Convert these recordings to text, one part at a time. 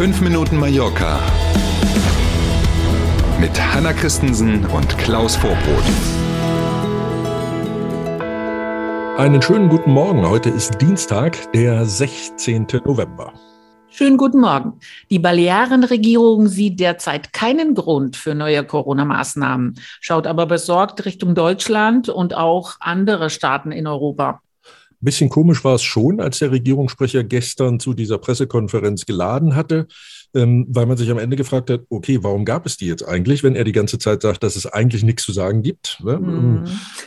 5 Minuten Mallorca mit Hanna Christensen und Klaus Vorbrot. Einen schönen guten Morgen. Heute ist Dienstag, der 16. November. Schönen guten Morgen. Die Balearenregierung sieht derzeit keinen Grund für neue Corona-Maßnahmen, schaut aber besorgt Richtung Deutschland und auch andere Staaten in Europa. Ein bisschen komisch war es schon, als der Regierungssprecher gestern zu dieser Pressekonferenz geladen hatte, ähm, weil man sich am Ende gefragt hat, okay, warum gab es die jetzt eigentlich, wenn er die ganze Zeit sagt, dass es eigentlich nichts zu sagen gibt. Ne? Mhm.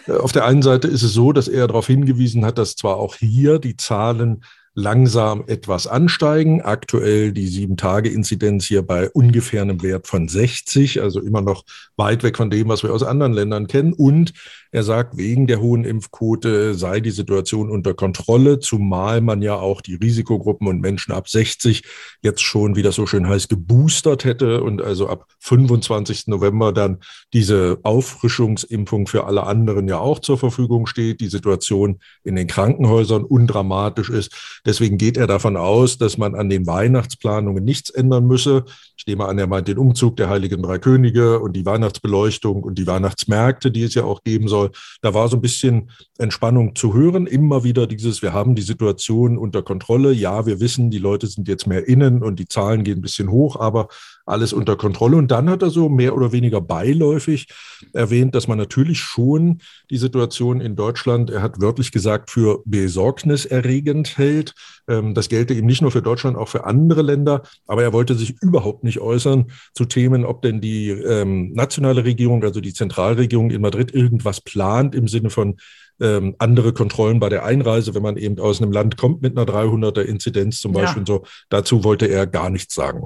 Äh, auf der einen Seite ist es so, dass er darauf hingewiesen hat, dass zwar auch hier die Zahlen langsam etwas ansteigen. Aktuell die Sieben-Tage-Inzidenz hier bei ungefähr einem Wert von 60, also immer noch weit weg von dem, was wir aus anderen Ländern kennen. Und er sagt, wegen der hohen Impfquote sei die Situation unter Kontrolle, zumal man ja auch die Risikogruppen und Menschen ab 60 jetzt schon, wie das so schön heißt, geboostert hätte und also ab 25. November dann diese Auffrischungsimpfung für alle anderen ja auch zur Verfügung steht. Die Situation in den Krankenhäusern undramatisch ist. Deswegen geht er davon aus, dass man an den Weihnachtsplanungen nichts ändern müsse. Ich nehme an, er meint den Umzug der Heiligen Drei Könige und die Weihnachtsbeleuchtung und die Weihnachtsmärkte, die es ja auch geben soll. Da war so ein bisschen Entspannung zu hören. Immer wieder dieses, wir haben die Situation unter Kontrolle. Ja, wir wissen, die Leute sind jetzt mehr innen und die Zahlen gehen ein bisschen hoch, aber alles unter Kontrolle. Und dann hat er so mehr oder weniger beiläufig erwähnt, dass man natürlich schon die Situation in Deutschland, er hat wörtlich gesagt, für besorgniserregend hält. Ähm, das gelte eben nicht nur für Deutschland, auch für andere Länder. Aber er wollte sich überhaupt nicht äußern zu Themen, ob denn die ähm, nationale Regierung, also die Zentralregierung in Madrid irgendwas plant im Sinne von ähm, andere Kontrollen bei der Einreise, wenn man eben aus einem Land kommt mit einer 300er Inzidenz zum Beispiel. Ja. So, dazu wollte er gar nichts sagen.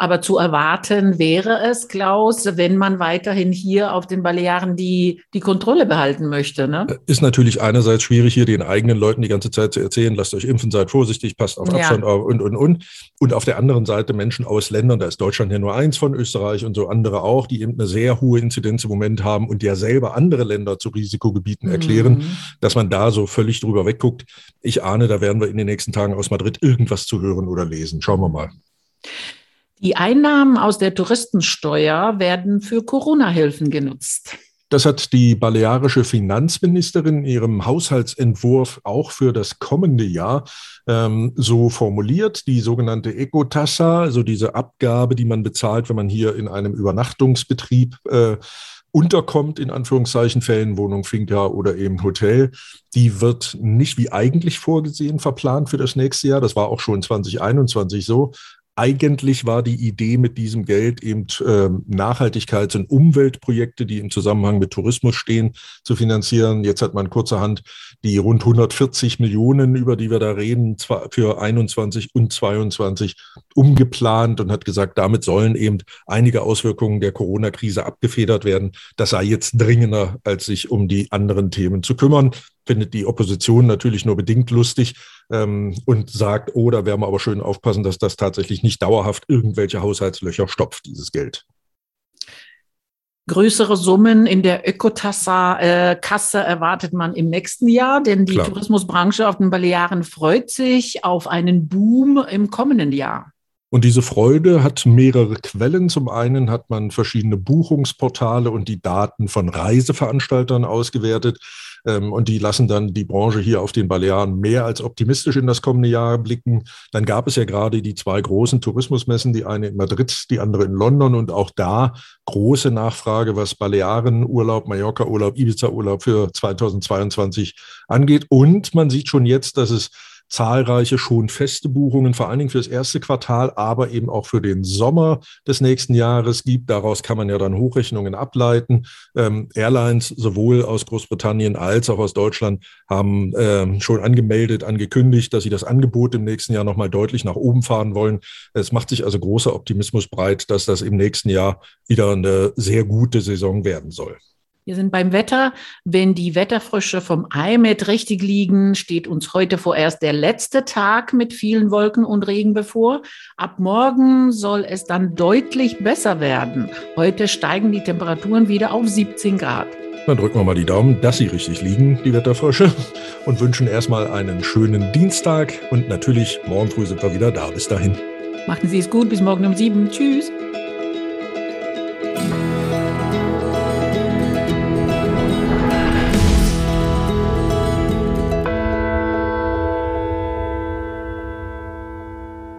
Aber zu erwarten wäre es, Klaus, wenn man weiterhin hier auf den Balearen die, die Kontrolle behalten möchte. Ne? Ist natürlich einerseits schwierig, hier den eigenen Leuten die ganze Zeit zu erzählen, lasst euch impfen, seid vorsichtig, passt auf Abstand ja. und, und, und. Und auf der anderen Seite Menschen aus Ländern, da ist Deutschland ja nur eins von Österreich und so andere auch, die eben eine sehr hohe Inzidenz im Moment haben und ja selber andere Länder zu Risikogebieten erklären, mhm. dass man da so völlig drüber wegguckt. Ich ahne, da werden wir in den nächsten Tagen aus Madrid irgendwas zu hören oder lesen. Schauen wir mal. Die Einnahmen aus der Touristensteuer werden für Corona-Hilfen genutzt. Das hat die balearische Finanzministerin in ihrem Haushaltsentwurf auch für das kommende Jahr ähm, so formuliert. Die sogenannte Ecotassa, also diese Abgabe, die man bezahlt, wenn man hier in einem Übernachtungsbetrieb äh, unterkommt, in Anführungszeichen, Ferienwohnung, Finca oder eben Hotel, die wird nicht wie eigentlich vorgesehen verplant für das nächste Jahr. Das war auch schon 2021 so, eigentlich war die Idee mit diesem Geld eben äh, Nachhaltigkeits- und Umweltprojekte, die im Zusammenhang mit Tourismus stehen, zu finanzieren. Jetzt hat man kurzerhand die rund 140 Millionen, über die wir da reden, für 21 und 22 umgeplant und hat gesagt, damit sollen eben einige Auswirkungen der Corona-Krise abgefedert werden. Das sei jetzt dringender, als sich um die anderen Themen zu kümmern findet die Opposition natürlich nur bedingt lustig ähm, und sagt, oh, da werden wir aber schön aufpassen, dass das tatsächlich nicht dauerhaft irgendwelche Haushaltslöcher stopft, dieses Geld. Größere Summen in der Ökotassa-Kasse erwartet man im nächsten Jahr, denn die Klar. Tourismusbranche auf den Balearen freut sich auf einen Boom im kommenden Jahr. Und diese Freude hat mehrere Quellen. Zum einen hat man verschiedene Buchungsportale und die Daten von Reiseveranstaltern ausgewertet. Ähm, und die lassen dann die Branche hier auf den Balearen mehr als optimistisch in das kommende Jahr blicken. Dann gab es ja gerade die zwei großen Tourismusmessen, die eine in Madrid, die andere in London und auch da große Nachfrage, was Balearenurlaub, Mallorca-Urlaub, Ibiza-Urlaub für 2022 angeht. Und man sieht schon jetzt, dass es zahlreiche schon feste Buchungen, vor allen Dingen für das erste Quartal, aber eben auch für den Sommer des nächsten Jahres gibt. Daraus kann man ja dann Hochrechnungen ableiten. Ähm, Airlines sowohl aus Großbritannien als auch aus Deutschland haben ähm, schon angemeldet, angekündigt, dass sie das Angebot im nächsten Jahr nochmal deutlich nach oben fahren wollen. Es macht sich also großer Optimismus breit, dass das im nächsten Jahr wieder eine sehr gute Saison werden soll. Wir sind beim Wetter. Wenn die Wetterfrösche vom IMET richtig liegen, steht uns heute vorerst der letzte Tag mit vielen Wolken und Regen bevor. Ab morgen soll es dann deutlich besser werden. Heute steigen die Temperaturen wieder auf 17 Grad. Dann drücken wir mal die Daumen, dass sie richtig liegen, die Wetterfrösche, und wünschen erstmal einen schönen Dienstag. Und natürlich, morgen früh sind wir wieder da. Bis dahin. Machen Sie es gut. Bis morgen um sieben. Tschüss.